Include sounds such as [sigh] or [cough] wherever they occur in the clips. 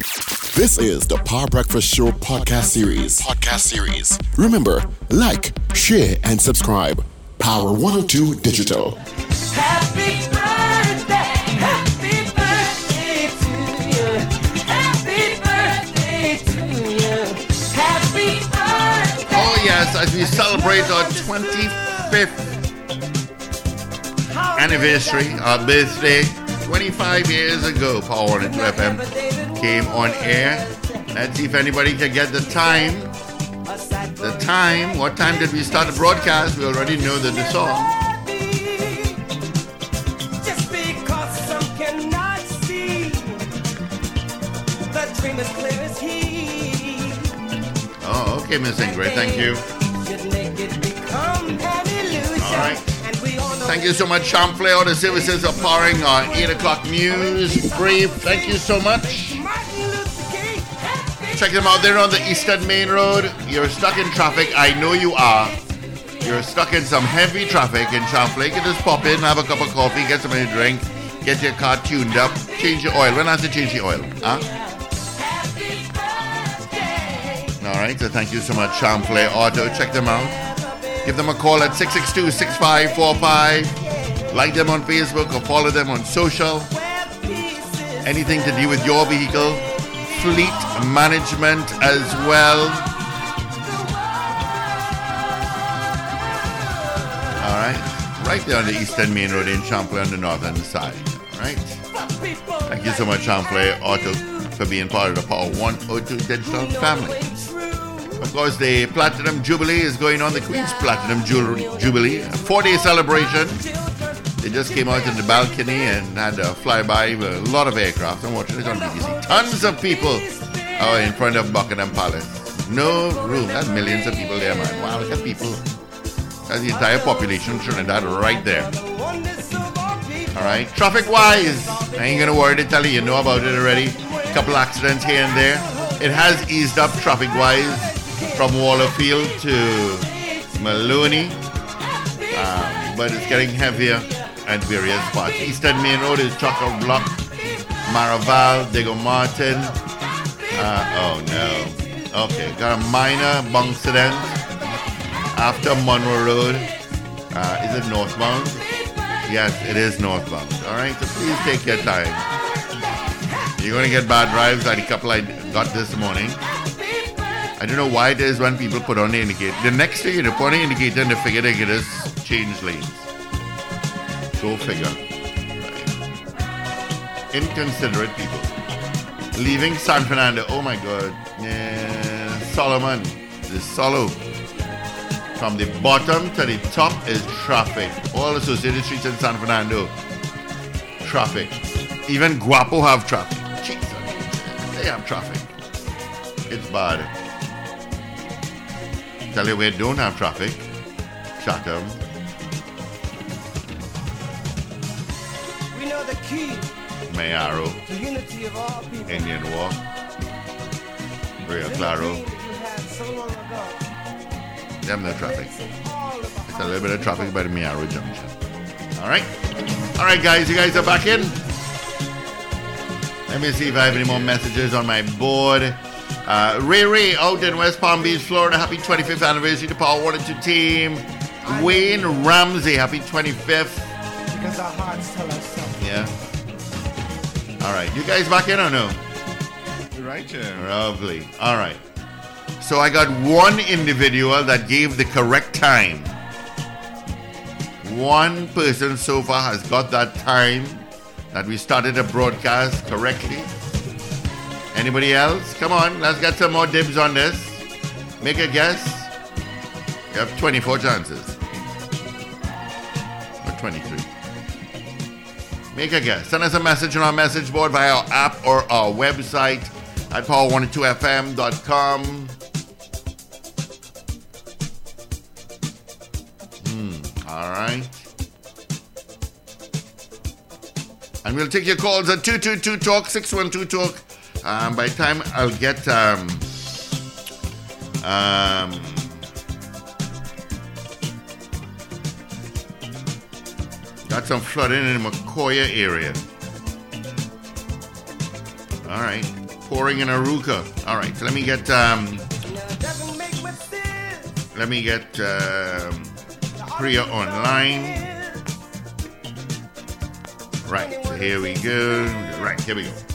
This is the Power Breakfast Show podcast series. Podcast series. Remember, like, share, and subscribe. Power 102 Digital. Happy birthday, happy birthday to you. Happy birthday to you. Happy birthday. Oh, yes, as we celebrate our 25th anniversary, our birthday, 25 years ago, Power 102 FM came on air. Let's see if anybody can get the time. The time, what time did we start the broadcast? We already know the, the song. Just because some cannot see, the dream is clear as he. Oh, okay, Miss Ingrid, thank you. Should make it become an illusion. All right. And we all know Thank you so much, Champlain. All the services are powering our 8 o'clock news brief. Thank you so much. Check them out. They're on the Eastern Main Road. You're stuck in traffic. I know you are. You're stuck in some heavy traffic in Champlain. You just pop in, have a cup of coffee, get something to drink, get your car tuned up, change your oil. When I say change the oil? Huh? All right. So thank you so much, Champlain Auto. Check them out. Give them a call at 662-6545. Like them on Facebook or follow them on social. Anything to do with your vehicle, fleet management as well. All right. Right there on the Eastern Main Road in Champlain on the northern side. All right. Thank you so much, Champlain Auto, for being part of the Power 102 Digital family. Of course, the Platinum Jubilee is going on, the Queen's Platinum Ju- Jubilee, a four day celebration. They just came out in the balcony and had a flyby with a lot of aircraft. I'm watching it on BBC. Tons of people are in front of Buckingham Palace. No room. That's millions of people there, man. Wow, look at people. That's the entire population of Trinidad right there. All right. Traffic wise, I ain't gonna worry to tell you. You know about it already. A Couple accidents here and there. It has eased up traffic wise from Wallerfield to Maloney, um, but it's getting heavier at various spots. Eastern Main Road is chock a block. Maraval, Diego Martin. Uh, oh no. Okay, got a minor bunk accident after Monroe Road. Uh, is it northbound? Yes, it is northbound. All right, so please take your time. You're going to get bad drives like a couple I got this morning. I don't know why it is when people put on the indicator. The next thing you put on the indicator and they figure they can just change lanes. Go figure. Inconsiderate people. Leaving San Fernando. Oh my God. Yeah, Solomon. The Solo. From the bottom to the top is traffic. All associated streets in San Fernando. Traffic. Even Guapo have traffic. Jesus. They have traffic. It's bad. Tell you where don't have traffic. Chatham. Mayaro. Indian Walk. Rio Claro. so. Them no traffic. It's a little bit of traffic by the Mayaro Junction. All right. All right, guys. You guys are back in. Let me see if I have any more messages on my board. Uh, Ray Ray out in West Palm Beach, Florida. Happy 25th anniversary to Power 102 team. Wayne Ramsey, happy 25th. Because our hearts tell us something. Yeah. All right. You guys back in or no? Right here. Lovely. All right. So I got one individual that gave the correct time. One person so far has got that time that we started the broadcast correctly. Anybody else? Come on, let's get some more dibs on this. Make a guess. You have 24 chances. Or 23. Make a guess. Send us a message on our message board via our app or our website at power102fm.com. Hmm, all right. And we'll take your calls at 222 Talk, 612 Talk. Um, by the time I'll get um, um, got some flooding in the Macoya area. All right. pouring in Arouca. All right, so let me get um, let me get um, Priya online. Right, so here we go. Right, here we go.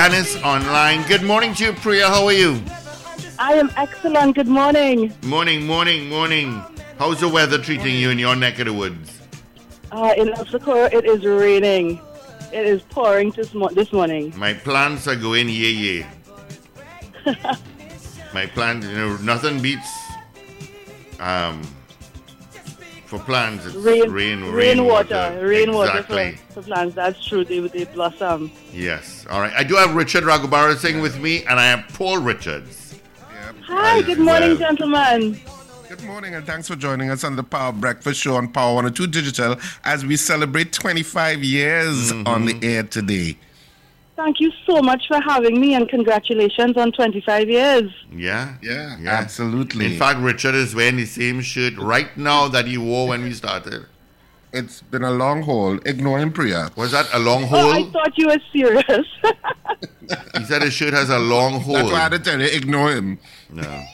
Ganness online. Good morning to you, Priya. How are you? I am excellent. Good morning. Morning, morning, morning. How's the weather treating you in your neck of the woods? Uh, in Socorro, it is raining. It is pouring this, mo- this morning. My plants are going yay yay. [laughs] My plant, you know, nothing beats um, for plants. It's Rain, rain, rainwater, rainwater Exactly. for, for plants. That's true. They, they blossom. Yes. All right. I do have Richard Ragoobarsingh with me, and I have Paul Richards. Yep. Hi, As good morning, well. gentlemen. Good morning and thanks for joining us on the Power Breakfast Show on Power 102 Digital as we celebrate 25 years Mm-hmm. on the air today. Thank you so much for having me and congratulations on 25 years. Yeah. Yeah, absolutely. In fact, Richard is wearing the same shirt right now that he wore when we started. It's been a long haul. Ignoring Priya. Was that a long Oh, I thought you were serious. [laughs] he said his shirt has a long hole. That's why I had to tell you, ignore him. No.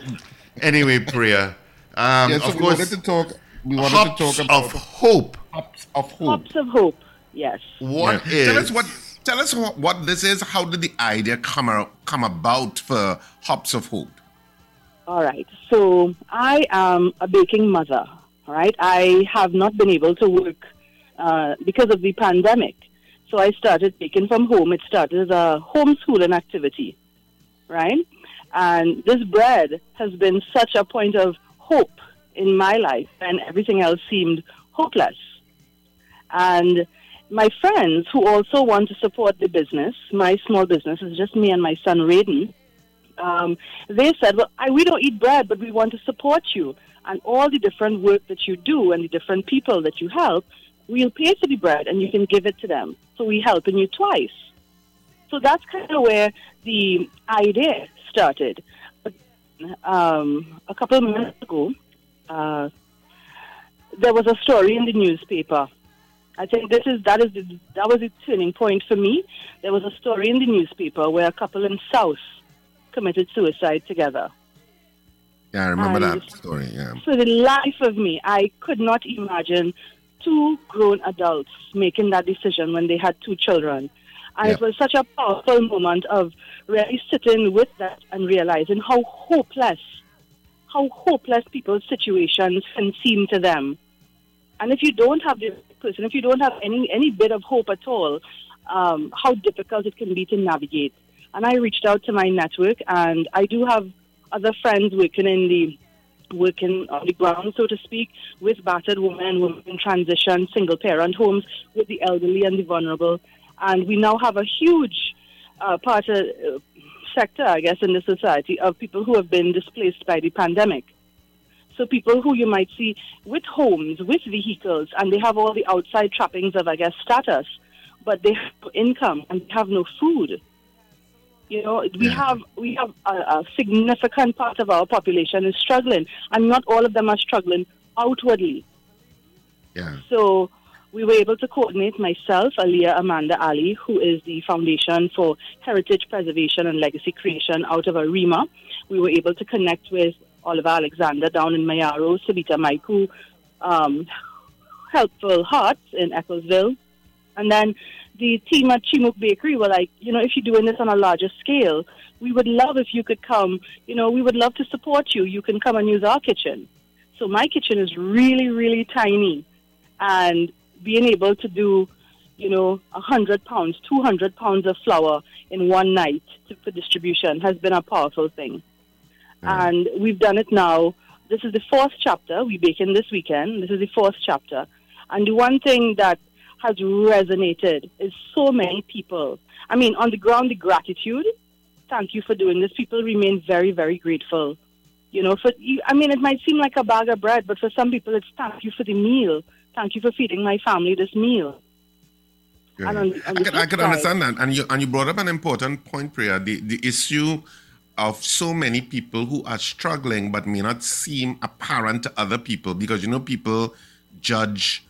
Anyway, Priya. Um, yeah, so of we course, wanted to talk. We wanted hops to talk about of hope. hops of hope. Hops of hope. Yes. What Yeah. is? Tell us what. Tell us what, this is. How did the idea come come about for Hops of Hope? All right. So I am a baking mother. Right. I have not been able to work uh, because of the pandemic. So I started baking from home. It started as a homeschooling activity, right? And this bread has been such a point of hope in my life, and everything else seemed hopeless. And my friends who also want to support the business, my small business, is just me and my son Raiden um, they said, well, I, we don't eat bread, but we want to support you. And all the different work that you do and the different people that you help, we'll pay for the bread and you can give it to them. So we're helping you twice. So that's kind of where the idea started. Um, a couple of minutes ago, uh, there was a story in the newspaper. I think this is that is the, that was the turning point for me. There was a story in the newspaper where a couple in South committed suicide together. Yeah, I remember And- that story. Yeah. For the life of me, I could not imagine two grown adults making that decision when they had two children. And it was such a powerful moment of really sitting with that and realizing how hopeless, how hopeless people's situations can seem to them. And if you don't have the person, if you don't have any any bit of hope at all, um, how difficult it can be to navigate. And I reached out to my network, and I do have other friends working in the working on the ground, so to speak, with battered women, women in transition, single parent homes, with the elderly and the vulnerable. And we now have a huge uh, part of uh, sector, I guess, in the society of people who have been displaced by the pandemic. So people who you might see with homes, with vehicles, and they have all the outside trappings of, I guess, status, but they have no income and they have no food. You know, we Yeah. have we have a, a significant part of our population is struggling, and not all of them are struggling outwardly. Yeah. So we were able to coordinate myself, Aliyah Amanda Ali, who is the Foundation for Heritage Preservation and Legacy Creation out of Arima. We were able to connect with Oliver Alexander down in Mayaro, Sabita Maiku, um, Helpful Hearts in Ecclesville. And then the team at Chimuk Bakery were like, you know, if you're doing this on a larger scale, we would love if you could come. You know, we would love to support you. You can come and use our kitchen. So my kitchen is really, really tiny. And being able to do you know, 100 pounds, 200 pounds of flour in one night for distribution has been a powerful thing. And we've done it now. This is the fourth chapter. We begin this weekend. This is the fourth chapter. And the one thing that has resonated is so many people. I mean, on the ground, the gratitude. Thank you for doing this. People remain very, very grateful. You know, for you, I mean, it might seem like a bag of bread, but for some people, it's thank you for the meal. Thank you for feeding my family this meal. Yeah. And on on I could, I side- understand that, and you and you brought up an important point, Priya. The the issue of so many people who are struggling but may not seem apparent to other people. Because you know people judge,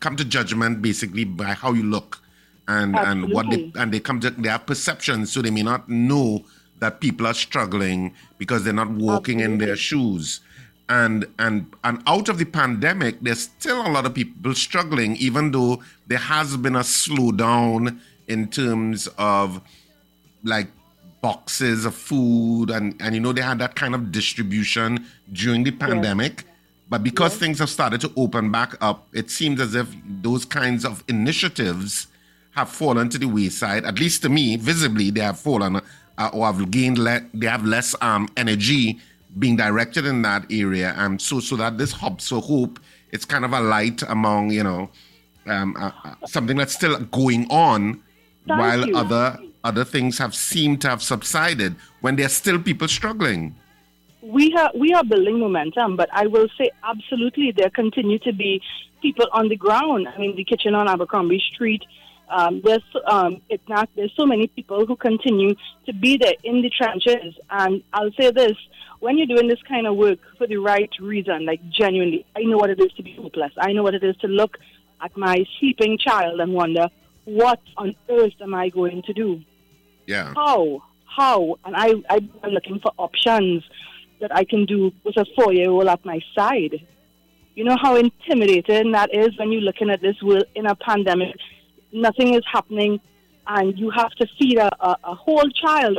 come to judgment basically by how you look, and and what they and they come to they have perceptions, so they may not know that people are struggling because they're not walking in their shoes. And and and out of the pandemic, there's still a lot of people struggling, even though there has been a slowdown in terms of like boxes of food and and you know they had that kind of distribution during the pandemic. But because things have started to open back up it seems as if those kinds of initiatives have fallen to the wayside. At least to me visibly they have fallen uh, or have gained le- they have less um, energy being directed in that area. And so so that this hubs for hope it's kind of a light among you know um, uh, uh, something that's still going on Thank while you. other other things have seemed to have subsided when there are still people struggling. we are we are building momentum, but I will say absolutely there continue to be people on the ground. I mean, the kitchen on Abercrombie Street. Um, there's um, not there's so many people who continue to be there in the trenches. And I'll say this: when you're doing this kind of work for the right reason, like genuinely, I know what it is to be hopeless. I know what it is to look at my sleeping child and wonder, what on earth am I going to do? Yeah. how how and i i'm looking for options that i can do with a four year old at my side you know how intimidating that is when you're looking at this world in a pandemic nothing is happening and you have to feed a, a, a whole child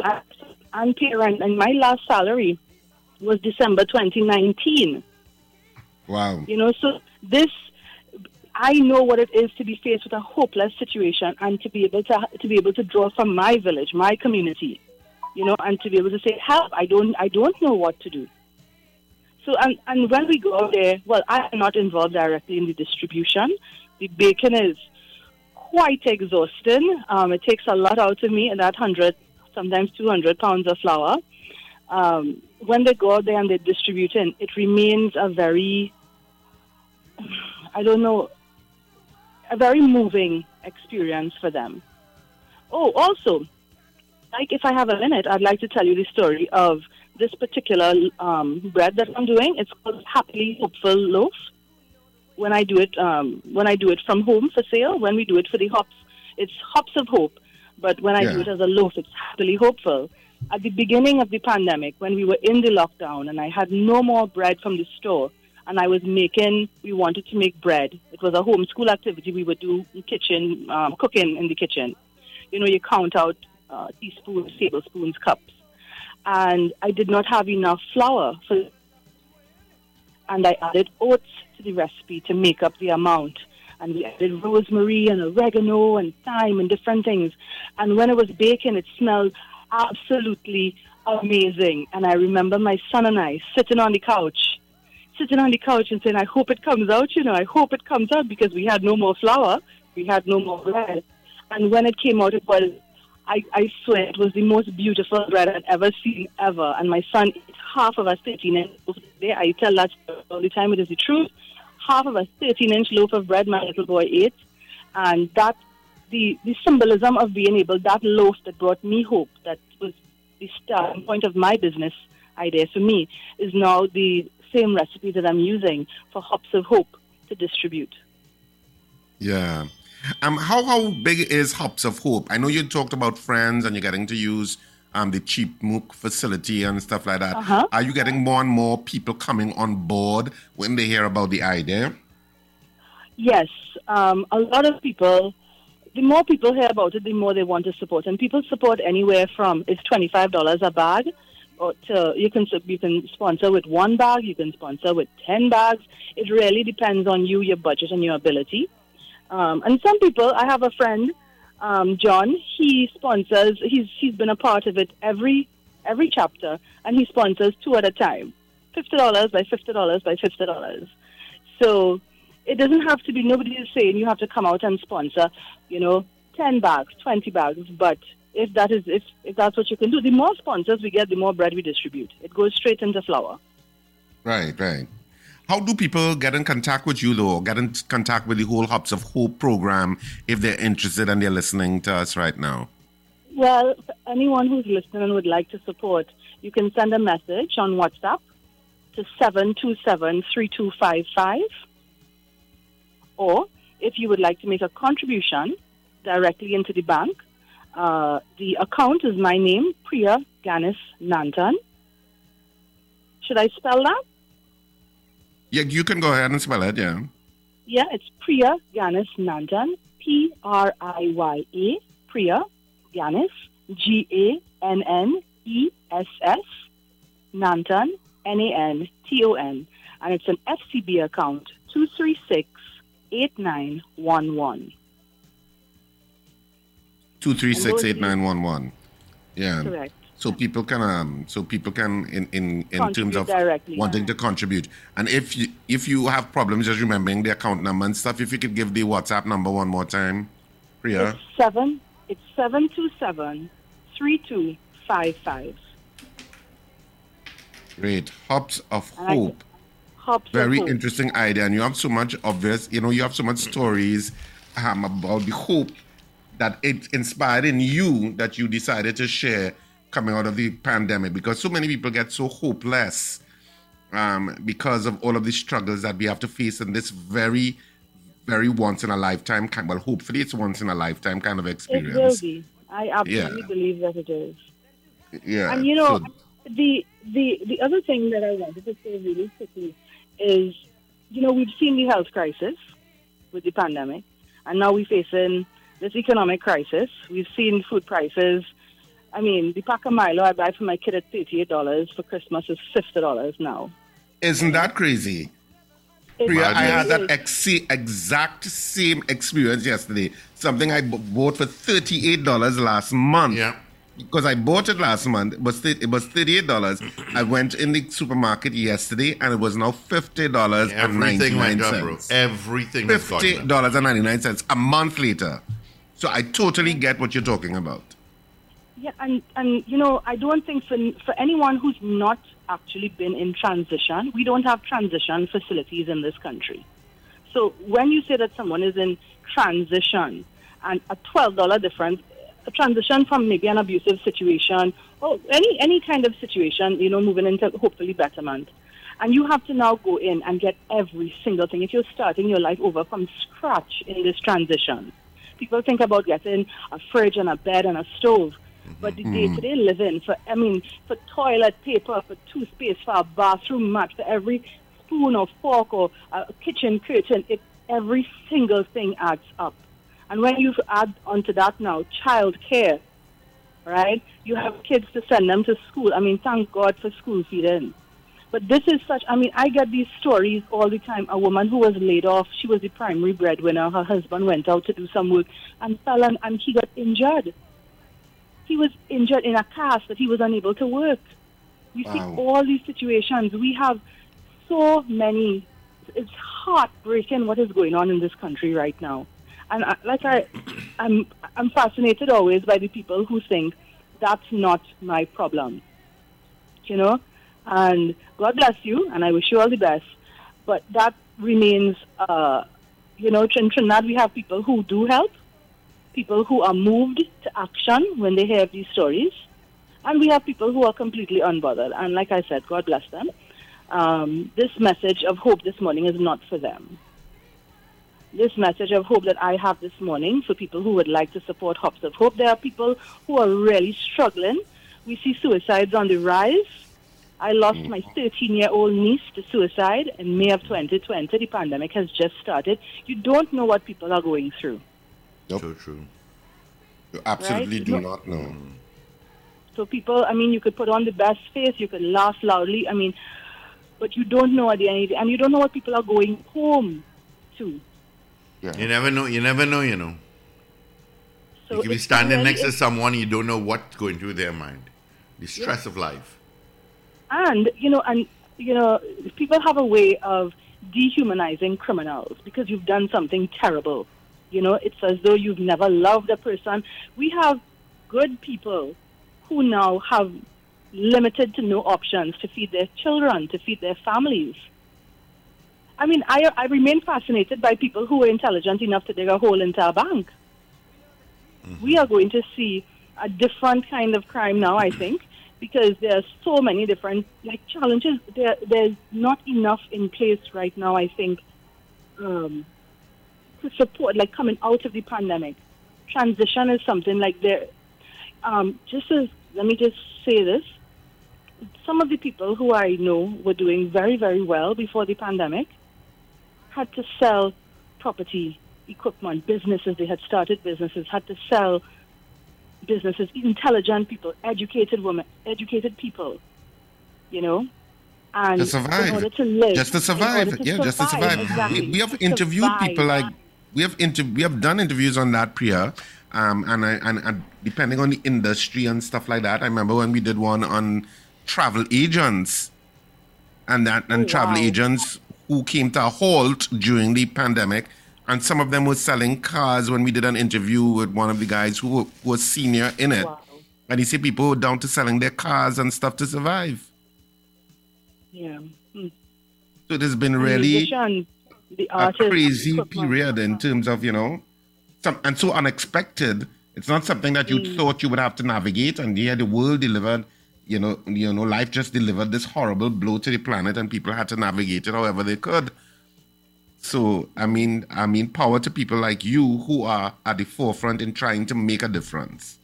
and parent and my last salary was december 2019 Wow. you know, so this, I know what it is to be faced with a hopeless situation and to be able to to be able to draw from my village, my community, you know, and to be able to say, help, I don't, I don't know what to do. So, and, and when we go out there, well, I am not involved directly in the distribution. The baking is quite exhausting. Um, it takes a lot out of me, and that 100, sometimes 200 pounds of flour. Um, when they go out there and they're distributing, it remains a very, I don't know, a very moving experience for them. Oh, also, like if I have a minute, I'd like to tell you the story of this particular um, bread that I'm doing. It's called Happily Hopeful Loaf. When I do it, um, when I do it from home for sale, when we do it for the hops, it's hops of hope. But when I do it as a loaf, it's happily hopeful. At the beginning of the pandemic, when we were in the lockdown and I had no more bread from the store, and I was making, we wanted to make bread. It was a homeschool activity. We would do kitchen um, cooking in the kitchen. You know, you count out uh, teaspoons, tablespoons, cups, and I did not have enough flour for. And I added oats to the recipe to make up the amount. And we added rosemary and oregano and thyme and different things. And when it was baking, it smelled absolutely amazing. And I remember my son and I sitting on the couch, sitting on the couch and saying, I hope it comes out, you know, I hope it comes out because we had no more flour, we had no more bread. And when it came out, it was, I, I swear, it was the most beautiful bread I'd ever seen, ever. And my son ate half of a 13 inch loaf. I tell that all the time, it is the truth. Half of a 13 inch loaf of bread my little boy ate. And that, the, the symbolism of being able, that loaf that brought me hope, that was the starting point of my business idea for me, is now the same recipe that I'm using for Hops of Hope to distribute. Yeah. Um, how how big is Hops of Hope? I know you talked about friends and you're getting to use um the Chimuk facility and stuff like that. Uh-huh. Are you getting more and more people coming on board when they hear about the idea? Yes, um, a lot of people. The more people hear about it, the more they want to support, and people support anywhere from it's twenty five dollars a bag, to you can you can sponsor with one bag, you can sponsor with ten bags. It really depends on you, your budget, and your ability. Um, and some people, I have a friend, um, John. He sponsors. He's he's been a part of it every every chapter, and he sponsors two at a time, fifty dollars by fifty dollars by fifty dollars. So it doesn't have to be. Nobody is saying you have to come out and sponsor, you know, ten bags, twenty bags. But if that is if if that's what you can do, the more sponsors we get, the more bread we distribute. It goes straight into flour. Right, right. How do people get in contact with you, though, get in contact with the whole Hops of Hope program if they're interested and they're listening to us right now? Well, for anyone who's listening and would like to support, you can send a message on WhatsApp to 727 3255. Or if you would like to make a contribution directly into the bank, uh, the account is my name, Priya Ganness Nanton. Should I spell that? Yeah, you can go ahead and spell it, yeah. Yeah, it's Priya Ganness Nanton. P R I Y A. Priya Ganness. G A N N E S S. Nanton. N A N T O N. And it's an FCB account 236 8911. 236 8911. Yeah. Correct. So people can um so people can in in, in terms of directly, wanting yeah. to contribute. And if you if you have problems just remembering the account number and stuff, if you could give the WhatsApp number one more time. Priya. It's seven. It's seven two seven three two five five. Great. Hops of Hope. Hops of Very Hope. interesting idea. And you have so much obvious, you know, you have so much stories um, about the hope that it inspired in you that you decided to share coming out of the pandemic because so many people get so hopeless um, because of all of the struggles that we have to face in this very, very once in a lifetime kind. Well, hopefully it's once in a lifetime kind of It experience. will be. I absolutely Yeah. believe that it is. Yeah. And you know, so- the the the other thing that I wanted to say really quickly is, you know, we've seen the health crisis with the pandemic, and now we're facing this economic crisis. We've seen food prices. I mean, the pack of Milo I buy for my kid at thirty-eight dollars for Christmas is fifty dollars now. isn't that crazy? Priya, I had that that is. ex- exact same experience yesterday. Something I b- bought for thirty-eight dollars last month. Yeah. Because I bought it last month, it was th- it was thirty-eight dollars. [clears throat] I went in the supermarket yesterday, and it was now fifty dollars and Everything ninety-nine went up, Everything fifty dollars ninety-nine a month later. So I totally get what you're talking about. Yeah, and and you know, I don't think for for anyone who's not actually been in transition, we don't have transition facilities in this country. So when you say that someone is in transition and a twelve dollar difference, a transition from maybe an abusive situation or any any kind of situation, you know, moving into hopefully betterment. And you have to now go in and get every single thing. If you're starting your life over from scratch in this transition, people think about getting a fridge and a bed and a stove. But the mm-hmm. day to day living for, I mean, for toilet paper, for toothpaste, for a bathroom mat, for every spoon or fork or a kitchen curtain, it, every single thing adds up. And when you add onto that now child care, right? You have kids to send them to school. I mean, thank God for school feeding. But this is such, I mean, I get these stories all the time. A woman who was laid off, she was the primary breadwinner. Her husband went out to do some work and fell and, and he got injured. He was injured in a cast that he was unable to work. You Wow. see all these situations. We have so many. It's heartbreaking what is going on in this country right now. And I, like I, I'm, I'm fascinated always by the people who think that's not my problem. You know, and God bless you, and I wish you all the best. But that remains, uh, you know, in Trinidad we have people who do help, people who are moved to action when they hear these stories, and we have people who are completely unbothered. And like I said, God bless them. Um, this message of hope this morning is not for them. This message of hope that I have this morning for people who would like to support Hops of Hope. There are people who are really struggling. We see suicides on the rise. I lost my mm-hmm. 13 year old niece to suicide in May of 2020. The pandemic has just started. You don't know what people are going through. Nope. So true. You absolutely Right? do No- not know. Mm-hmm. So people, I mean, you could put on the best face, you could laugh loudly. I mean, but you don't know at the end, of the- and you don't know what people are going home to. Yeah. You never know. You never know. You know. So you could be standing really- next to someone you don't know what's going through their mind. The stress of life. And you know, and you know, people have a way of dehumanizing criminals because you've done something terrible. You know, it's as though you've never loved a person. We have good people who now have limited to no options to feed their children, to feed their families. I mean, I, I remain fascinated by people who are intelligent enough to dig a hole into a bank. Mm-hmm. We are going to see a different kind of crime now, I think, because there are so many different like challenges. There, there's not enough in place right now, I think, um, to support like coming out of the pandemic. Transition is something like there. Um, just as let me just say this: some of the people who I know were doing very, very well before the pandemic had to sell property, equipment, businesses. They had started businesses, had to sell businesses, intelligent people, educated women, educated people, you know, and To survive. in order to live, Just to survive. to yeah, just to survive. Exactly. We, we have interviewed survive. people like we have inter- we have done interviews on that Priya, um, and, I, and and depending on the industry and stuff like that. I remember when we did one on travel agents, and that and Oh, travel wow. agents who came to a halt during the pandemic. And some of them were selling cars when we did an interview with one of the guys who, who was senior in it. Wow. And he said people were down to selling their cars and stuff to survive. Yeah. Mm. So it has been really the a crazy period in terms of you know some and so unexpected it's not something that you thought you would have to navigate and yeah the world delivered you know you know life just delivered this horrible blow to the planet and people had to navigate it however they could so i mean i mean power to people like you who are at the forefront in trying to make a difference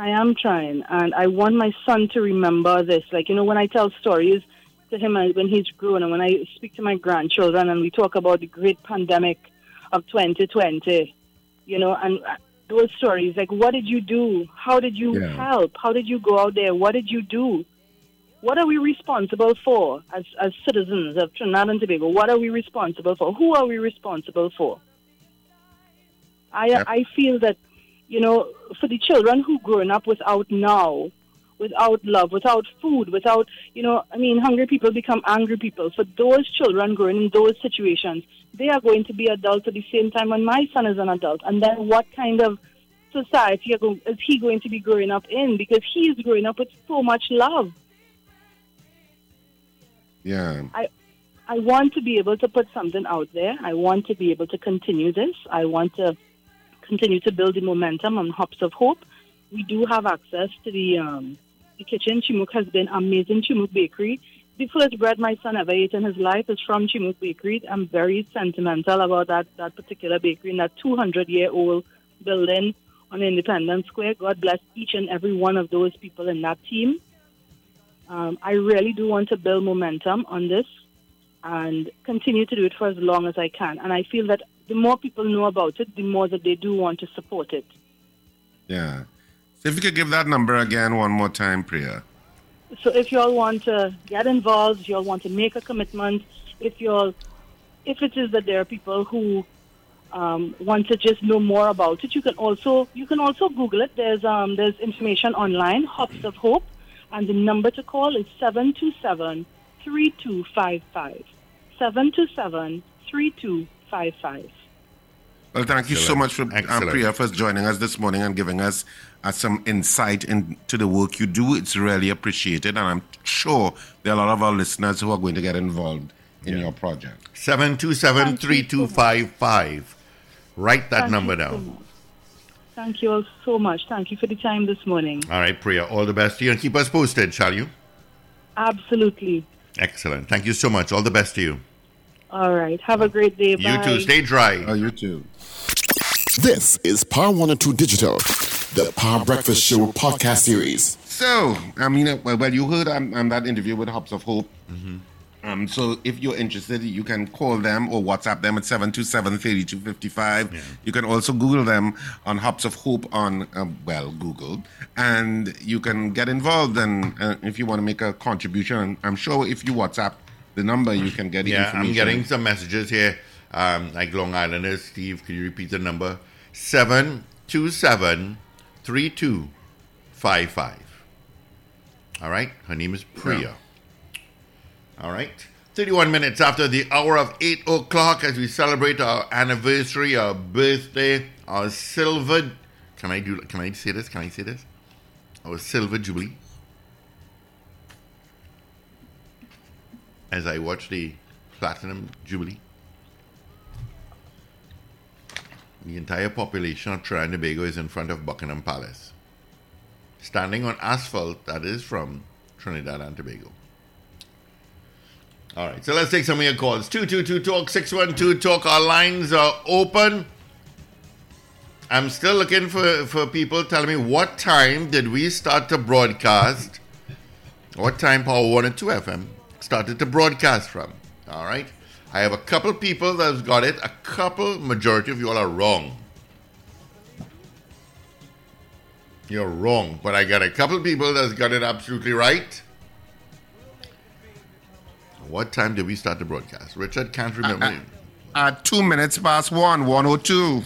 I am trying, and I want my son to remember this. Like, you know, when I tell stories to him uh, when he's grown, and when I speak to my grandchildren, and we talk about the great pandemic of 2020, you know, and uh, those stories, like, what did you do? How did you Yeah. help? How did you go out there? What did you do? What are we responsible for as, as citizens of Trinidad and Tobago? What are we responsible for? Who are we responsible for? I, Yep. I feel that you know, for the children who growing up without now, without love, without food, without, you know, I mean, hungry people become angry people. For those children growing in those situations, they are going to be adults at the same time when my son is an adult. And then what kind of society is he going to be growing up in? Because he is growing up with so much love. Yeah I I want to be able to put something out there. I want to be able to continue this. I want to continue to build the momentum on Hops of Hope. We do have access to the um, the kitchen. Chimuk has been amazing. Chimuk Bakery. The first bread my son ever ate in his life is from Chimuk Bakery. I'm very sentimental about that, that particular bakery in that 200 year old building on Independence Square. God bless each and every one of those people in that team. Um, I really do want to build momentum on this and continue to do it for as long as I can. And I feel that the more people know about it, the more that they do want to support it. yeah so if you could give that number again one more time priya So if you all want to get involved, you all want to make a commitment, if you all, if it is that there are people who um, want to just know more about it, you can also you can also Google it. There's um, there's information online, Hops of Hope, and the number to call is 727-3255. 727-3255. Well, thank you so much for um, Excellent. Priya for joining us this morning and giving us uh, some insight into the work you do. It's really appreciated, and I'm sure there are a lot of our listeners who are going to get involved in your project. 727-3255. Write that Thank number you so down. Much. Thank you all so much. Thank you for the time this morning. All right, Priya, all the best to you. And keep us posted, shall you? Absolutely. Excellent. Thank you so much. All the best to you. All right. Have a great day. You Bye. too. Stay dry. Oh, you too. This is Power 102 Digital, the Power Breakfast Show podcast series. So, I mean, uh, well, well you heard um, um, that interview with Hops of Hope. Um, so, if you're interested, you can call them or WhatsApp them at 727-3255. You can also Google them on Hops of Hope on, um, well, Google. And you can get involved. And uh, if you want to make a contribution, I'm sure if you WhatsApp the number, you can get Yeah, information. I'm getting some messages here. Um, like Long Islanders, Steve, could you repeat the number? 727 3255. All right. Her name is Priya. All right. 31 minutes after the hour of 8 o'clock as we celebrate our anniversary, our birthday, our silver. Can I do? Can I say this? Can I say this? Our silver jubilee. As I watch the platinum jubilee, the entire population of Trinidad and Tobago is in front of Buckingham Palace, standing on asphalt that is from Trinidad and Tobago. All right, so let's take some of your calls. 222 Talk, 612 Talk. Our lines are open. I'm still looking for, for people telling me what time did we start to broadcast? What time Power 1 and 2 FM started to broadcast from? All right. I have a couple people that's got it. A couple, majority of you all are wrong. You're wrong, but I got a couple people that's got it absolutely right. What time did we start the broadcast? Richard can't remember. Uh, uh, two minutes past one, 102.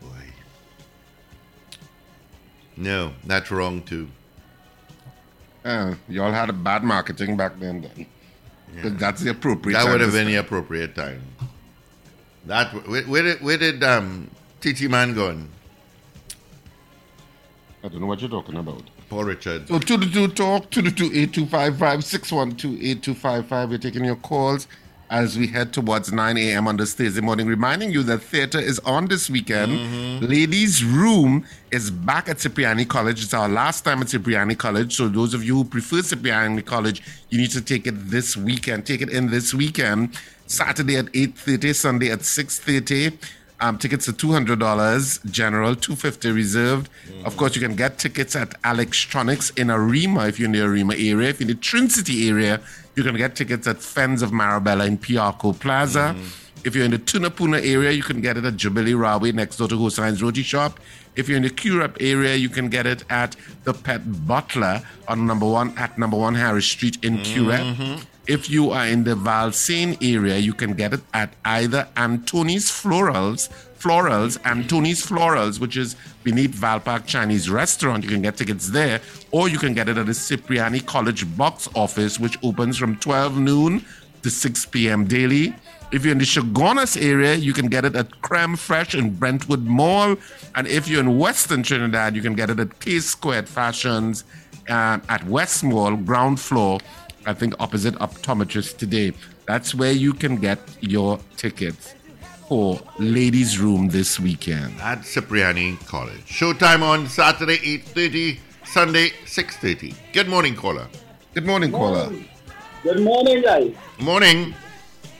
boy. No, that's wrong too. Uh, y'all had a bad marketing back then, then. 'Cause that's the appropriate That would have been the appropriate time. That where, where did where did um TT man going? I don't know what you're talking about. Paul Richard. So 222 talk, 222-8255, 612-8255. We're taking your calls as we head towards 9 a.m. on this Thursday morning, reminding you that theater is on this weekend. Mm-hmm. Ladies' Room is back at Cipriani College. It's our last time at Cipriani College. So those of you who prefer Cipriani College, you need to take it this weekend. Take it in this weekend. Saturday at 8.30, Sunday at 6.30. Um, tickets are two hundred dollars general, two fifty reserved. Of course, you can get tickets at Electronics in Arima if you're in the Arima area. If you're in the Trin City area, you can get tickets at Fens of Marabella in Piarco Plaza. If you're in the Tunapuna area, you can get it at Jubilee Railway next door to Hussein's Roti Shop. If you're in the Curepe area, you can get it at the Pet Butler on number one at number one Harris Street in Curepe. If you are in the Valsayn area, you can get it at either Antoni's Florals, Florals, Antoni's Florals, which is beneath Valpark Chinese Restaurant. You can get tickets there, or you can get it at the Cipriani College box office, which opens from 12 noon to 6 p.m. daily. If you're in the Chaguanas area, you can get it at Creme Fresh in Brentwood Mall. And if you're in Western Trinidad, you can get it at K Squared Fashions uh, at West Mall, ground floor, I think opposite Optometrist today. That's where you can get your tickets for Ladies' Room this weekend. at Cipriani College. Showtime on Saturday 8:30, Sunday 6:30. Good morning, caller. Good morning, caller. Good morning, guys. Morning.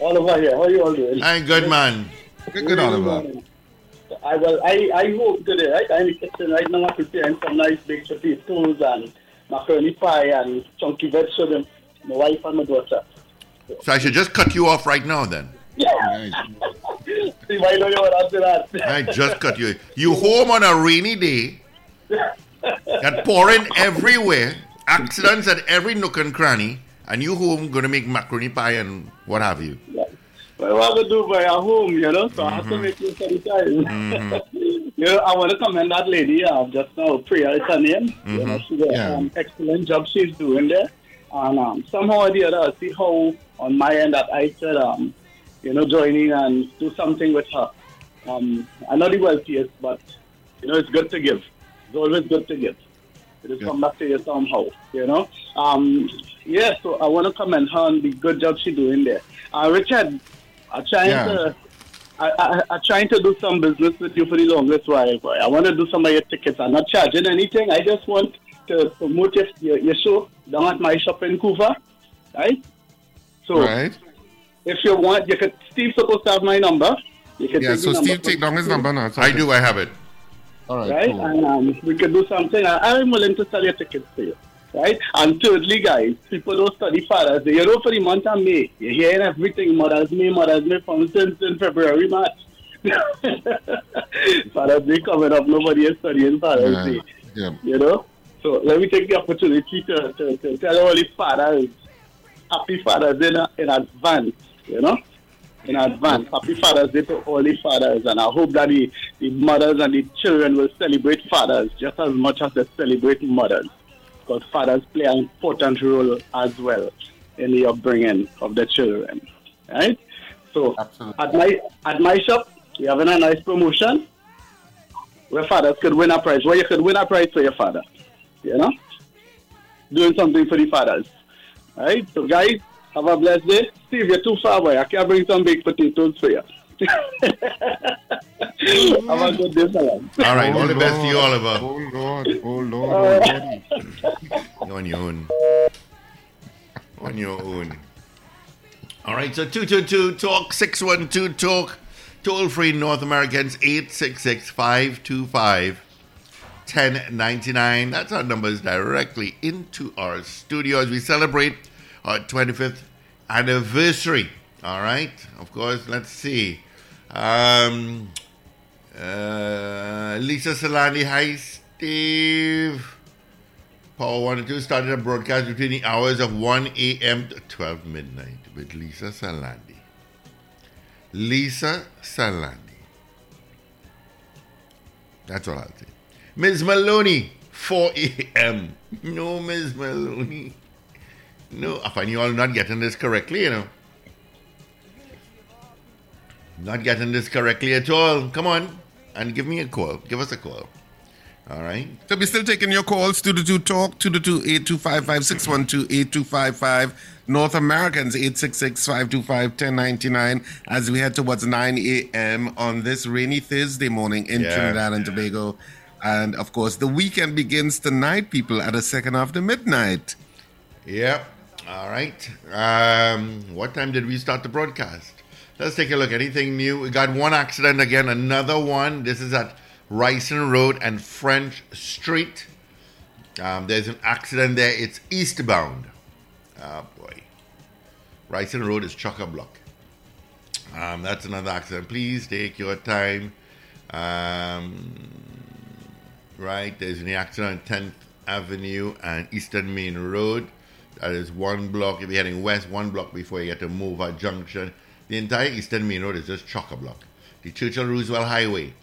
Oliver here. How are you all doing? Hi, good man. Good, good Oliver. morning. I well, I I hope today, right? I'm in the kitchen right now. I'm preparing some nice baked potatoes and macaroni pie and chunky vegetables. My wife and my daughter. So I should just cut you off right now then. Right. See, why don't you want after that? I just cut you. You home on a rainy day. Got pouring everywhere. Accidents at every nook and cranny. And you home gonna make macaroni pie and what have you. Well, what we do by our home, you know, so I have Mm-hmm. to make this every time. [laughs] you know, I want to commend that lady uh, just now, Priya is her name. You know, she's an Yeah. um, excellent job she's doing there. And um, somehow or the other, I see how on my end that I said, um, you know, joining and do something with her. Um, I'm not the wealthiest, but, you know, it's good to give. It's always good to give. It will Yeah. come back to you somehow, you know. Um, yeah, so I want to commend her on the good job she's doing there. Uh, Richard, I'm trying Yeah. to. I, I, I'm trying to do some business with you for the longest while. I want to do some of your tickets. I'm not charging anything. I just want to promote your, your, your show down at my shop in Couva, right? So Right? if you want, you could. Steve's supposed to have my number. You can Yeah, take so the number Steve, from take down his number now. so I do, I have it. All right, right? cool. And um, we could do something. I, I'm willing to sell your tickets to you, right? And thirdly, guys, people don't study Father's Day. You know, for the month of May, you're hearing everything Mother's Day, Mother's Day, for instance, in February, March. [laughs] Father's Day coming up, nobody is studying Father's Yeah, Day, yeah. you know? So let me take the opportunity to, to, to tell all the fathers happy Father's Day in, advance, you know? In advance. Happy Father's Day to all the fathers. And I hope that the, the mothers and the children will celebrate fathers just as much as they celebrate mothers. Because fathers play an important role as well in the upbringing of the children. Right? So Absolutely. at my at my shop, we're having a nice promotion where fathers could win a prize, where you could win a prize for your father. You know? Doing something for the fathers. Alright? So guys, have a blessed day. Steve, you're too far away. I can bring some baked potatoes for you. [laughs] have a good day, Salam. All right, all the oh, best to you, Lord. Oliver. Oh Lord, oh Lord, oh [laughs] Lord. You're on your own. On your own. All right, so 222 Talk, 612 Talk, toll free North Americans, 866 525 1099. That's our numbers directly into our studio as we celebrate our 25th anniversary. All right, of course, let's see. Um, uh, Lisa Salani, hi, Steve. Power 1 and 2 started a broadcast between the hours of 1 a.m. to 12 midnight with Lisa Salandi. Lisa Salandi. That's all I'll say. Ms. Maloney, 4 a.m. No, Ms. Maloney. No, I find you all not getting this correctly, you know. Not getting this correctly at all. Come on and give me a call. Give us a call. All right. So we're still taking your calls, 222 Talk, 222-8255, 612-8255. North Americans, 866-525-1099 as we head towards 9 a.m. on this rainy Thursday morning in Yeah. Trinidad and Tobago. And of course, the weekend begins tonight, people, at a second after midnight. Yep. All right. Um, what time did we start the broadcast? Let's take a look. Anything new? We got one accident again. Another one. This is at Ryson Road and French Street. Um, there's an accident there. It's eastbound. Oh boy. Ryson Road is chock a block. Um, that's another accident. Please take your time. Um, right, there's an accident on 10th Avenue and Eastern Main Road. That is one block. If you're heading west, one block before you get to Morvant Junction. The entire Eastern Main Road is just chock a block. The Churchill Roosevelt Highway.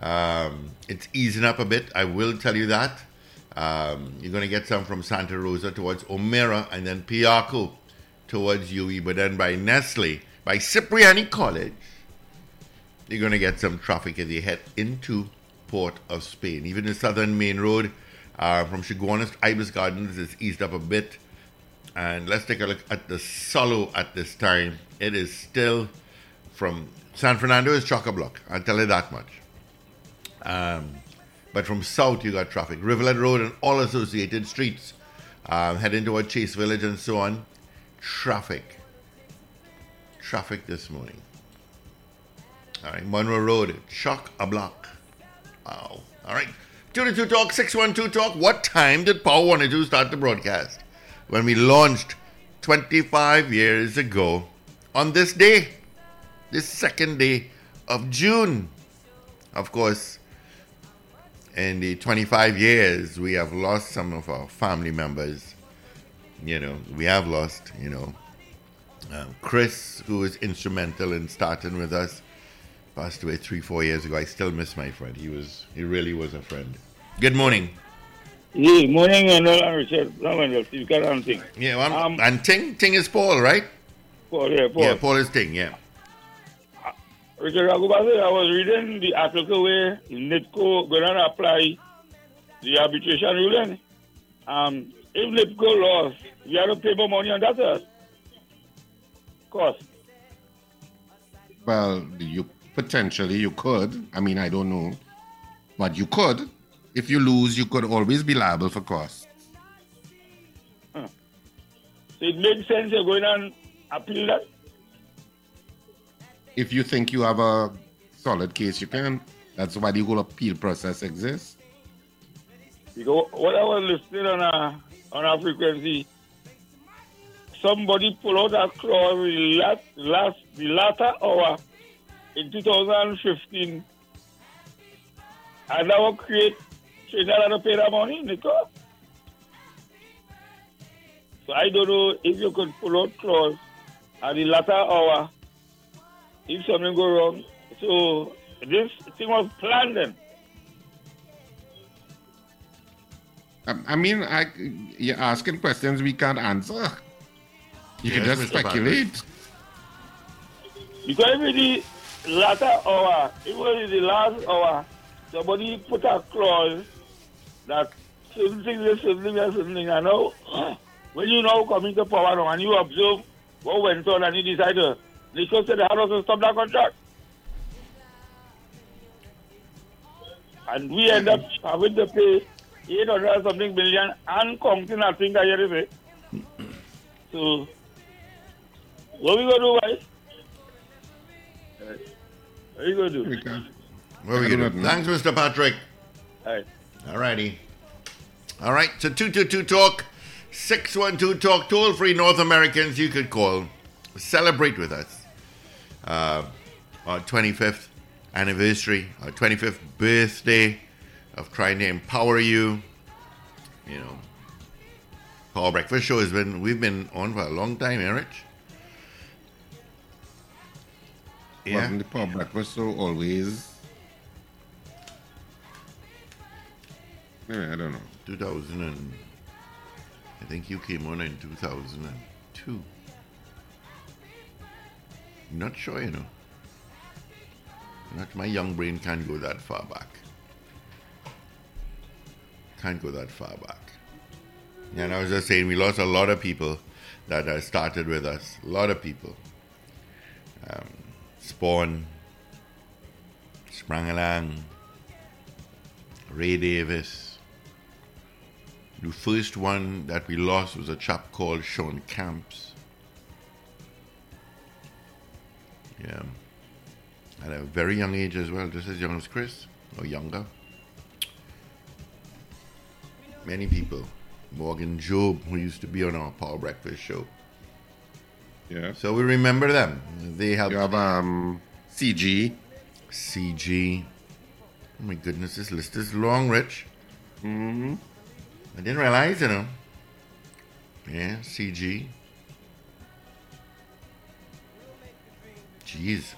Um, it's easing up a bit, I will tell you that. Um, you're going to get some from Santa Rosa towards O'Meara and then Piarco towards UE, but then by Nestle, by Cipriani College, you're going to get some traffic as you head into Port of Spain. Even the southern main road uh, from Chaguanas to Ibis Gardens is eased up a bit. And let's take a look at the solo at this time. It is still from San Fernando is chock a block. I'll tell you that much. Um, but from south, you got traffic. Rivulet Road and all associated streets. Um, heading toward Chase Village and so on. Traffic. Traffic this morning. All right, Monroe Road, chock a block. Wow. All right. 22 Talk, 612 Talk. What time did Power 102 start the broadcast? When we launched 25 years ago on this day, this second day of June. Of course, in the 25 years, we have lost some of our family members. You know, we have lost, you know, um, Chris, who was instrumental in starting with us, passed away three, four years ago. I still miss my friend. He was, he really was a friend. Good morning. Yeah, morning and all and Richard. Lavender, you got anything? Yeah, well, Um, and Ting, Ting is Paul, right? Paul, yeah, Paul. Yeah, Paul is Ting. Yeah. Richard Agubase, I was reading the article where NIDCO going to apply the arbitration ruling. Um, if NIDCO lost, we have to pay more money on that. Uh, cost. Well, you potentially you could. I mean, I don't know, but you could. If you lose, you could always be liable for costs. Hmm. So it makes sense you're going and appeal that. If you think you have a solid case, you can. That's why the whole appeal process exists. Because what I was listening on a on a frequency, somebody pull out a clause the last, last the latter hour in 2015, and that will create Trinidad to pay that money, Nico. So I don't know if you could pull out clause at the latter hour if something go wrong. So this thing was planned then. Um, I mean, I, you're asking questions we can't answer. You can just Mr. speculate. Because if the latter hour, even it was the last hour, somebody put a clause that things is things and certain things. And now, [sighs] when you now come into power and you observe what went on and you decide to, say the house to stop that contract. And we end up having to pay 800 something million and counting nothing that you say. So, what we going to do, guys? What are you going to do? We can- What are we gonna do? Thanks, Mr. Patrick. All right. All righty. All right, so 222 Talk, 612 Talk, toll free North Americans you could call. Celebrate with us. Uh, our 25th anniversary, our 25th birthday of trying to empower you. You know, Power Breakfast Show has been, we've been on for a long time, eh, Yeah. Wasn't the power breakfast so always? Yeah, I don't know. 2000 and I think you came on in 2002. Not sure, you know. Not my young brain can't go that far back. Can't go that far back. And I was just saying, we lost a lot of people that started with us. A lot of people. Um, Spawn, Sprangalang, Ray Davis. The first one that we lost was a chap called Sean Camps. Yeah. At a very young age as well, just as young as Chris, or younger. Many people. Morgan Job, who used to be on our Power Breakfast show. Yeah. So we remember them. They helped You have um CG. CG. Oh my goodness, this list is long, Rich. Mm-hmm. I didn't realize, you know. Yeah, CG. Jeez.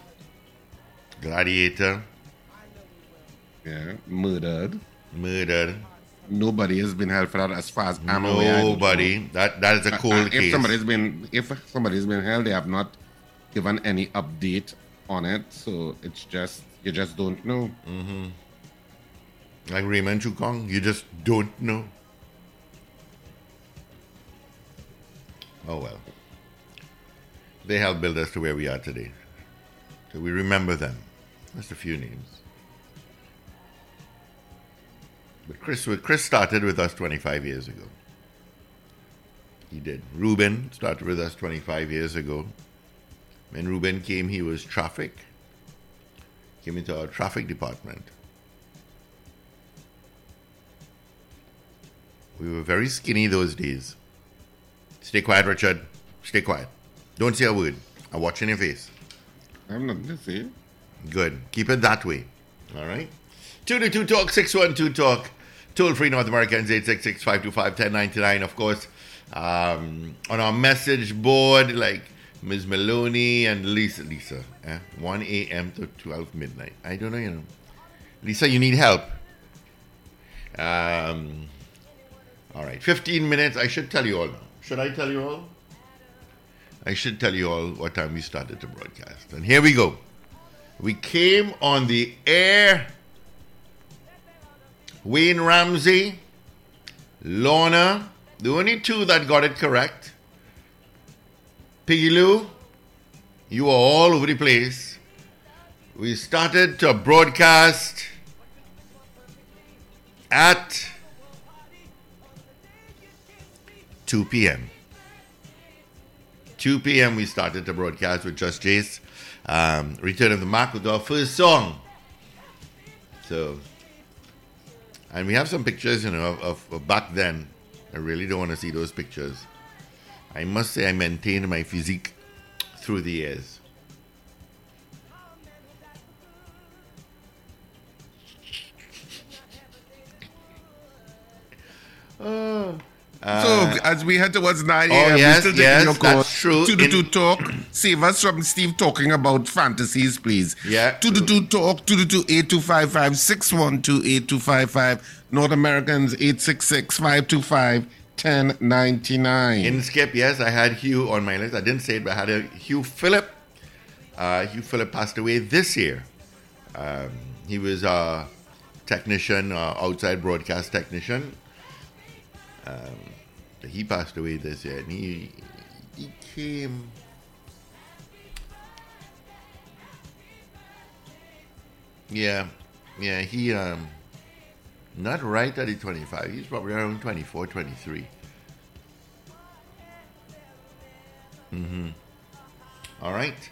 Gladiator. Yeah. Murdered. Murdered. Nobody has been held for that as far as I'm aware. Nobody. That that is a know. cold Uh, if case. somebody's been if somebody's been held, they have not given any update on it. So it's just you just don't know. Like Raymond Choo Kong, you just don't know. Oh well. They helped build us to where we are today. So we remember them. Just a few names. But Chris, Chris started with us 25 years ago. He did. Ruben started with us 25 years ago. When Ruben came, he was traffic. Came into our traffic department. We were very skinny those days. Stay quiet, Richard. Stay quiet. Don't say a word. I'm watching your face. I'm not gonna say. Good. Keep it that way. All right. 222 Talk, 612 Talk. Toll free North Americans, 866 525 1099. Of course, um, on our message board, like Ms. Maloney and Lisa. Lisa, eh? 1 a.m. to 12 midnight. I don't know, you know. Lisa, you need help. Um, all right. 15 minutes. I should tell you all now. Should I tell you all? I should tell you all what time we started to broadcast. And here we go. We came on the air. Wayne Ramsey, Lorna, the only two that got it correct. Piggy Lou, you are all over the place. We started to broadcast at 2 p.m. 2 p.m. we started to broadcast with Just Jace. Um, Return of the Mack with our first song. So, and we have some pictures, you know, of, of, back then. I really don't want to see those pictures. I must say I maintained my physique through the years. Oh, so as we head towards 9 oh, a.m., yes, taking yes, your call. that's true. To the two talk. Save us from Steve talking about fantasies, please. Yeah. To the two talk. To the two eight two five five six one two eight two five five. North Americans eight six six five two five ten ninety nine. In Skip, yes, I had Hugh on my list. I didn't say it, but I had a Hugh Phillip. Uh, Hugh Phillip passed away this year. Um, he was a technician, uh, outside broadcast technician. Um, he passed away this year, and he he came. Yeah, yeah, he um, not right at the 25. He's probably around 24, 23. Mm-hmm. All right.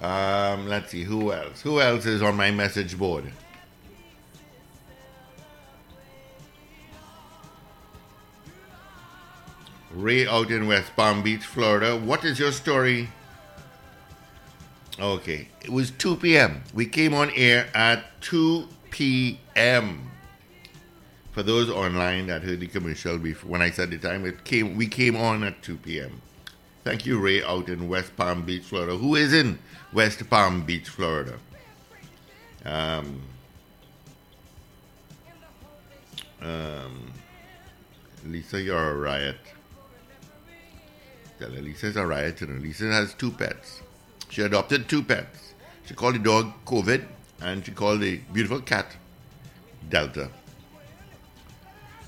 Um, let's see who else. Who else is on my message board? Ray out in West Palm Beach, Florida. What is your story? Okay, it was 2 p.m. We came on air at 2 p.m. For those online that heard the commercial before, when I said the time, it came. We came on at 2 p.m. Thank you, Ray, out in West Palm Beach, Florida. Who is in West Palm Beach, Florida? Um, um, Lisa, you're a riot. Her Lisa's a riot. Know, Lisa has two pets. She adopted two pets. She called the dog COVID, and she called the beautiful cat Delta.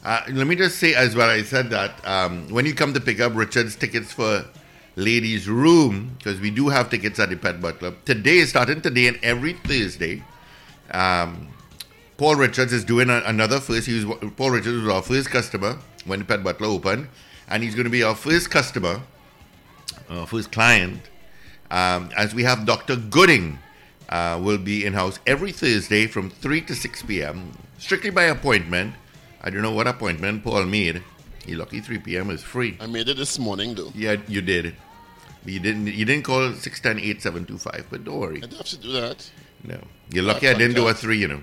Uh, let me just say as well, I said that um, when you come to pick up Richard's tickets for ladies' room, because we do have tickets at the Pet Butt Club, today, starting today and every Thursday, um, Paul Richards is doing a, another first. He was, Paul Richards was our first customer when the Pet Butler opened, and he's going to be our first customer, our his client, um, as we have Dr. Gooding uh, will be in house every Thursday from 3 to 6 p.m., strictly by appointment. I don't know what appointment Paul made. He lucky 3 p.m. is free. I made it this morning, though. Yeah, you did. You didn't. You didn't call 610-8725, but don't worry. I don't have to do that. No, you're lucky I didn't do a three. You know.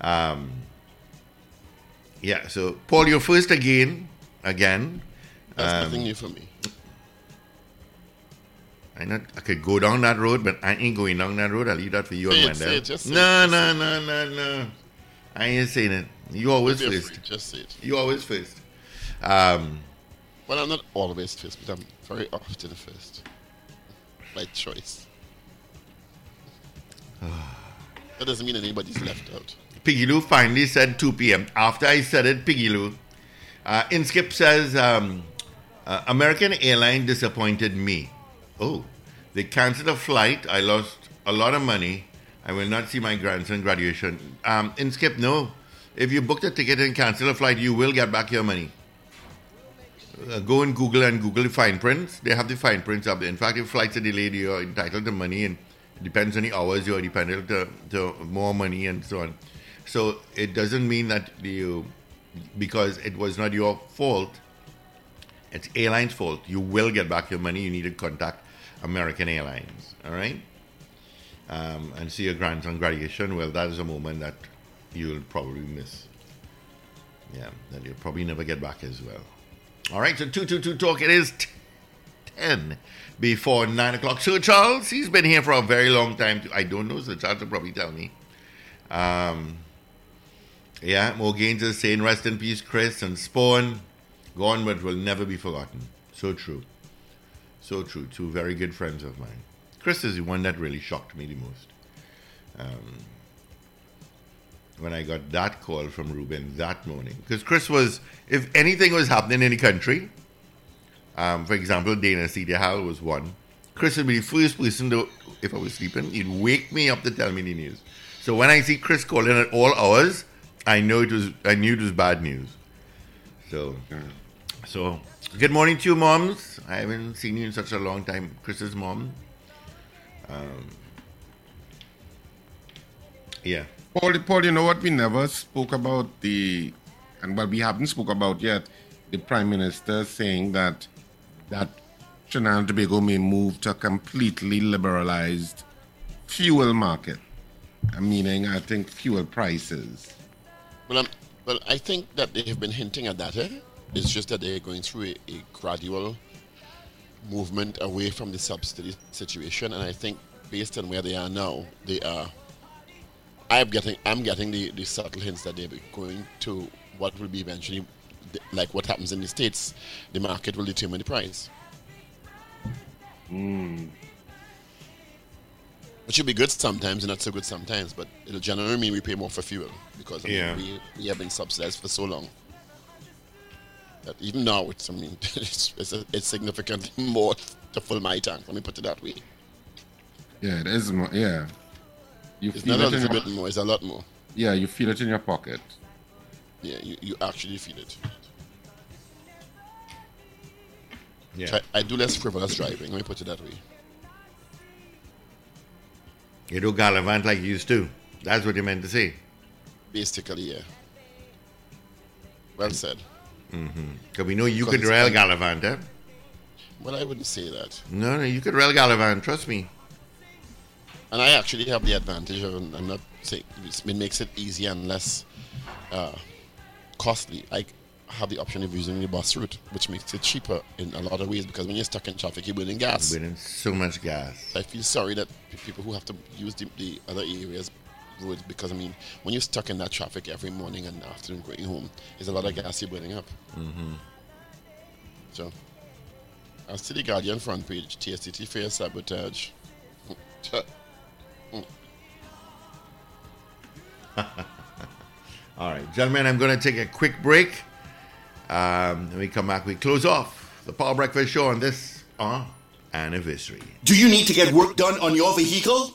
Um. Yeah. So Paul, you're first again. Again. That's Um, nothing new for me. I not. I could go down that road, but I ain't going down that road. I'll leave that for you Say and it, say it, just say no, it, no, no, no, no. I ain't saying it. You always first. afraid, Just say it. You always first. Um. Well, I'm not always first, but I'm very often first. By choice. [sighs] that doesn't mean anybody's left out. Piggy Lou finally said 2 p.m. After I said it, Piggy Lou, uh, Inskip says um, uh, American Airline disappointed me. Oh, they canceled a flight. I lost a lot of money. I will not see my grandson graduation. Um, Inskip, no. If you booked a ticket and cancel a flight, you will get back your money. Uh, go and Google and Google the fine prints. They have the fine prints up there. In fact, if flights are delayed, you're entitled to money, and it depends on the hours. You're entitled to, to more money and so on. So it doesn't mean that you, because it was not your fault, it's airline's fault. You will get back your money. You need to contact American Airlines. All right. Um, and see your grandson graduation. Well, that is a moment that you'll probably miss. Yeah, that you'll probably never get back as well. All right, so 222 Talk, it is t- 10 before 9 o'clock. Sir Charles, he's been here for a very long time. I don't know, Sir Charles will probably tell me. Um, yeah, Mo Gaines is saying, rest in peace, Chris and Spawn. Gone but will never be forgotten. So true. So true. Two very good friends of mine. Chris is the one that really shocked me the most. Um, when I got that call from Ruben that morning. Because Chris was, if anything was happening in the country, um, for example, Dana Seetahal was one, Chris would be the first person to, if I was sleeping, he'd wake me up to tell me the news. So when I see Chris calling at all hours, I know it was, I knew it was bad news. So, so good morning to you, moms. I haven't seen you in such a long time. Chris's mom. Um, yeah. Paul, Paul, you know what? We never spoke about the, and what we haven't spoke about yet, the Prime Minister saying that that Trinidad and Tobago may move to a completely liberalized fuel market. Meaning, I think fuel prices. Well, I'm, well, I think that they have been hinting at that, eh? It's just that they're going through a, a gradual movement away from the subsidy situation, and I think based on where they are now, they are. I'm getting I'm getting the, the subtle hints that they're going to what will be eventually like what happens in the states. The market will determine the price. Hmm. it should be good sometimes and not so good sometimes, but it'll generally mean we pay more for fuel because I mean, Yeah. we, we have been subsidized for so long. That even now, it's I mean, [laughs] it's, it's, it's significantly more to fill my tank. Let me put it that way. Yeah, it is more. Yeah, you It's feel not a it in little your, bit more; it's a lot more. yeah, you feel it in your pocket. Yeah, you, you actually feel it. Yeah. So I, I do less frivolous driving. Let me put it that way. You do gallivant like you used to. That's what you meant to say. Basically, yeah. Well said. Because we know you could rail gallivant, eh? Well, I wouldn't say that. No, no, you could rail gallivant. Trust me. And I actually have the advantage of, I'm not saying, it makes it easier and less uh, costly. I have the option of using the bus route, which makes it cheaper in a lot of ways because when you're stuck in traffic, you're burning gas. Burning so much gas. I feel sorry that people who have to use the, the other areas roads because I mean, when you're stuck in that traffic every morning and afternoon going home, there's a lot of gas you're burning up. Mm-hmm. So, as to the Guardian front page, TSTT fair sabotage. [laughs] All right, gentlemen, I'm going to take a quick break. Um, when we come back, we close off the Power Breakfast Show on this uh, anniversary. Do you need to get work done on your vehicle?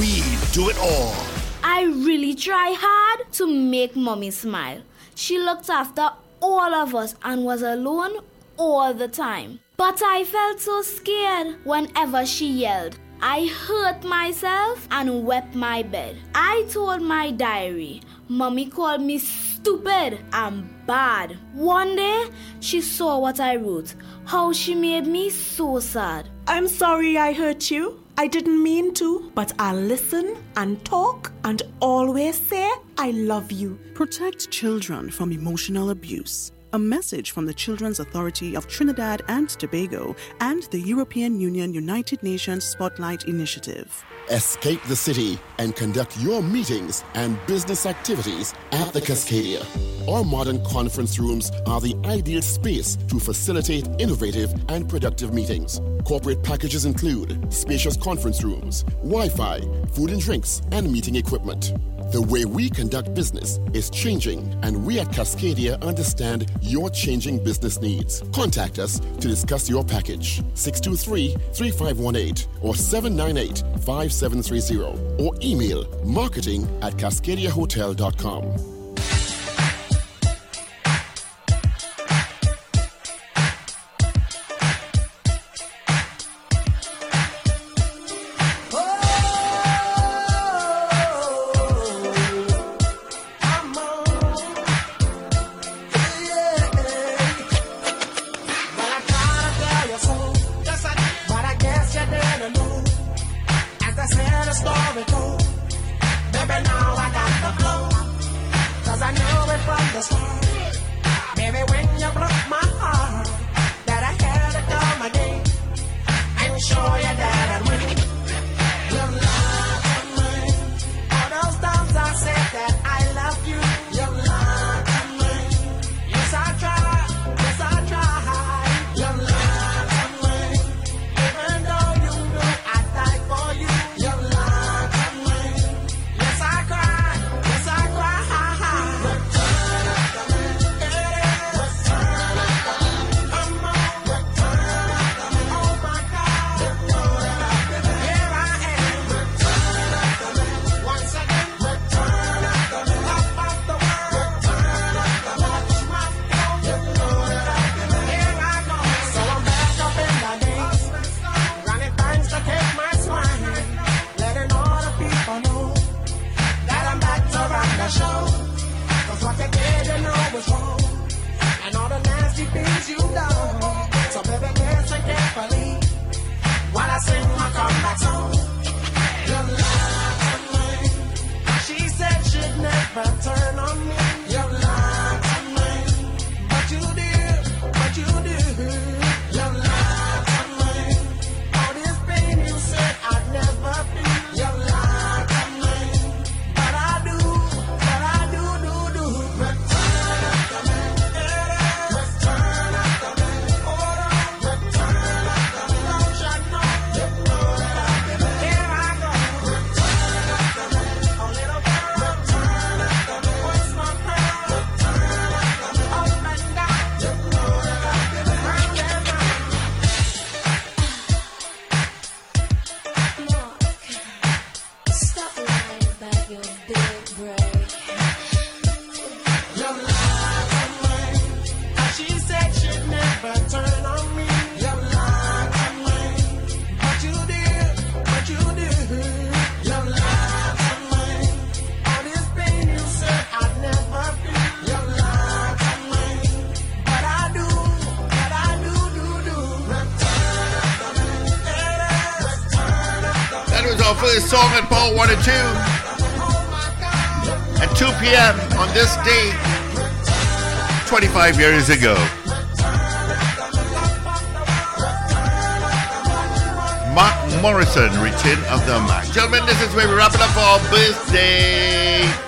do it all. I really try hard to make mommy smile. She looked after all of us and was alone all the time. But I felt so scared whenever she yelled. I hurt myself and wept my bed. I told my diary, Mommy called me stupid and bad. One day, she saw what I wrote, how she made me so sad. I'm sorry I hurt you. I didn't mean to, but I'll listen and talk and always say I love you. Protect children from emotional abuse. A message from the Children's Authority of Trinidad and Tobago and the European Union United Nations Spotlight Initiative. Escape the city and conduct your meetings and business activities at the Cascadia. Our modern conference rooms are the ideal space to facilitate innovative and productive meetings. Corporate packages include spacious conference rooms, Wi Fi, food and drinks, and meeting equipment. The way we conduct business is changing, and we at Cascadia understand your changing business needs. Contact us to discuss your package 623 3518 or 798 5730 or email marketing at cascadiahotel.com. was our first song at Power 1 and 2. At 2 p.m. on this day, 25 years ago. Mark Morrison, Return of the Mack. Gentlemen, this is where we wrap it up for our birthday.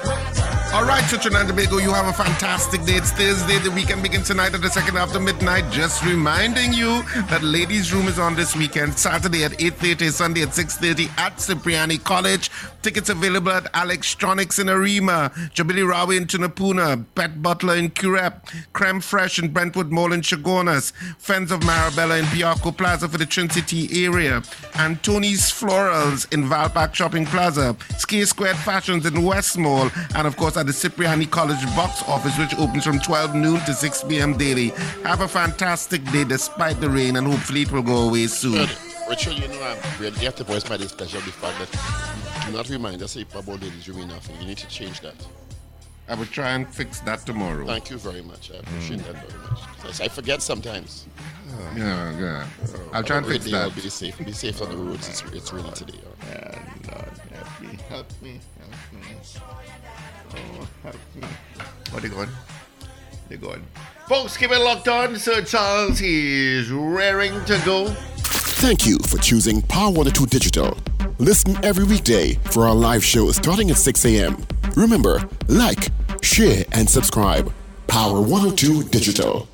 All right, Trinidad and Tobago, you have a fantastic day. It's Thursday. The weekend begins tonight at the second after midnight. Just reminding you that Ladies' Room is on this weekend. Saturday at 8.30, Sunday at 6.30 at Cipriani College. Tickets available at Electronics in Arima, Jabili Rawi in Tunapuna, Pet Butler in Curepe, Creme Fresh in Brentwood Mall in Chaguanas, Fens of Marabella in Piarco Plaza for the Trincity area, and Tony's Florals in Valpark Shopping Plaza, Ski Squared Fashions in West Mall, and of course at the Cipriani College box office, which opens from 12 noon to 6 p.m. daily. Have a fantastic day despite the rain, and hopefully it will go away soon. Good. Richard, you know, I'm really have to voice my displeasure before the fact that do not remind us about ladies room enough. You need to change that. I will try and fix that tomorrow. Thank you very much. I appreciate that very much. Yes, I forget sometimes. Yeah, yeah. I'll try and fix day. that. I'll Be safe. Be safe on the roads. It's, it's really today. Yeah, Lord, help me, help me, help me. [laughs] Oh, they're gone. They're gone. Folks, keep it locked on. Sir Charles is raring to go. Thank you for choosing Power 102 Digital. Listen every weekday for our live show starting at 6 a.m. Remember, like, share, and subscribe. Power 102 Digital.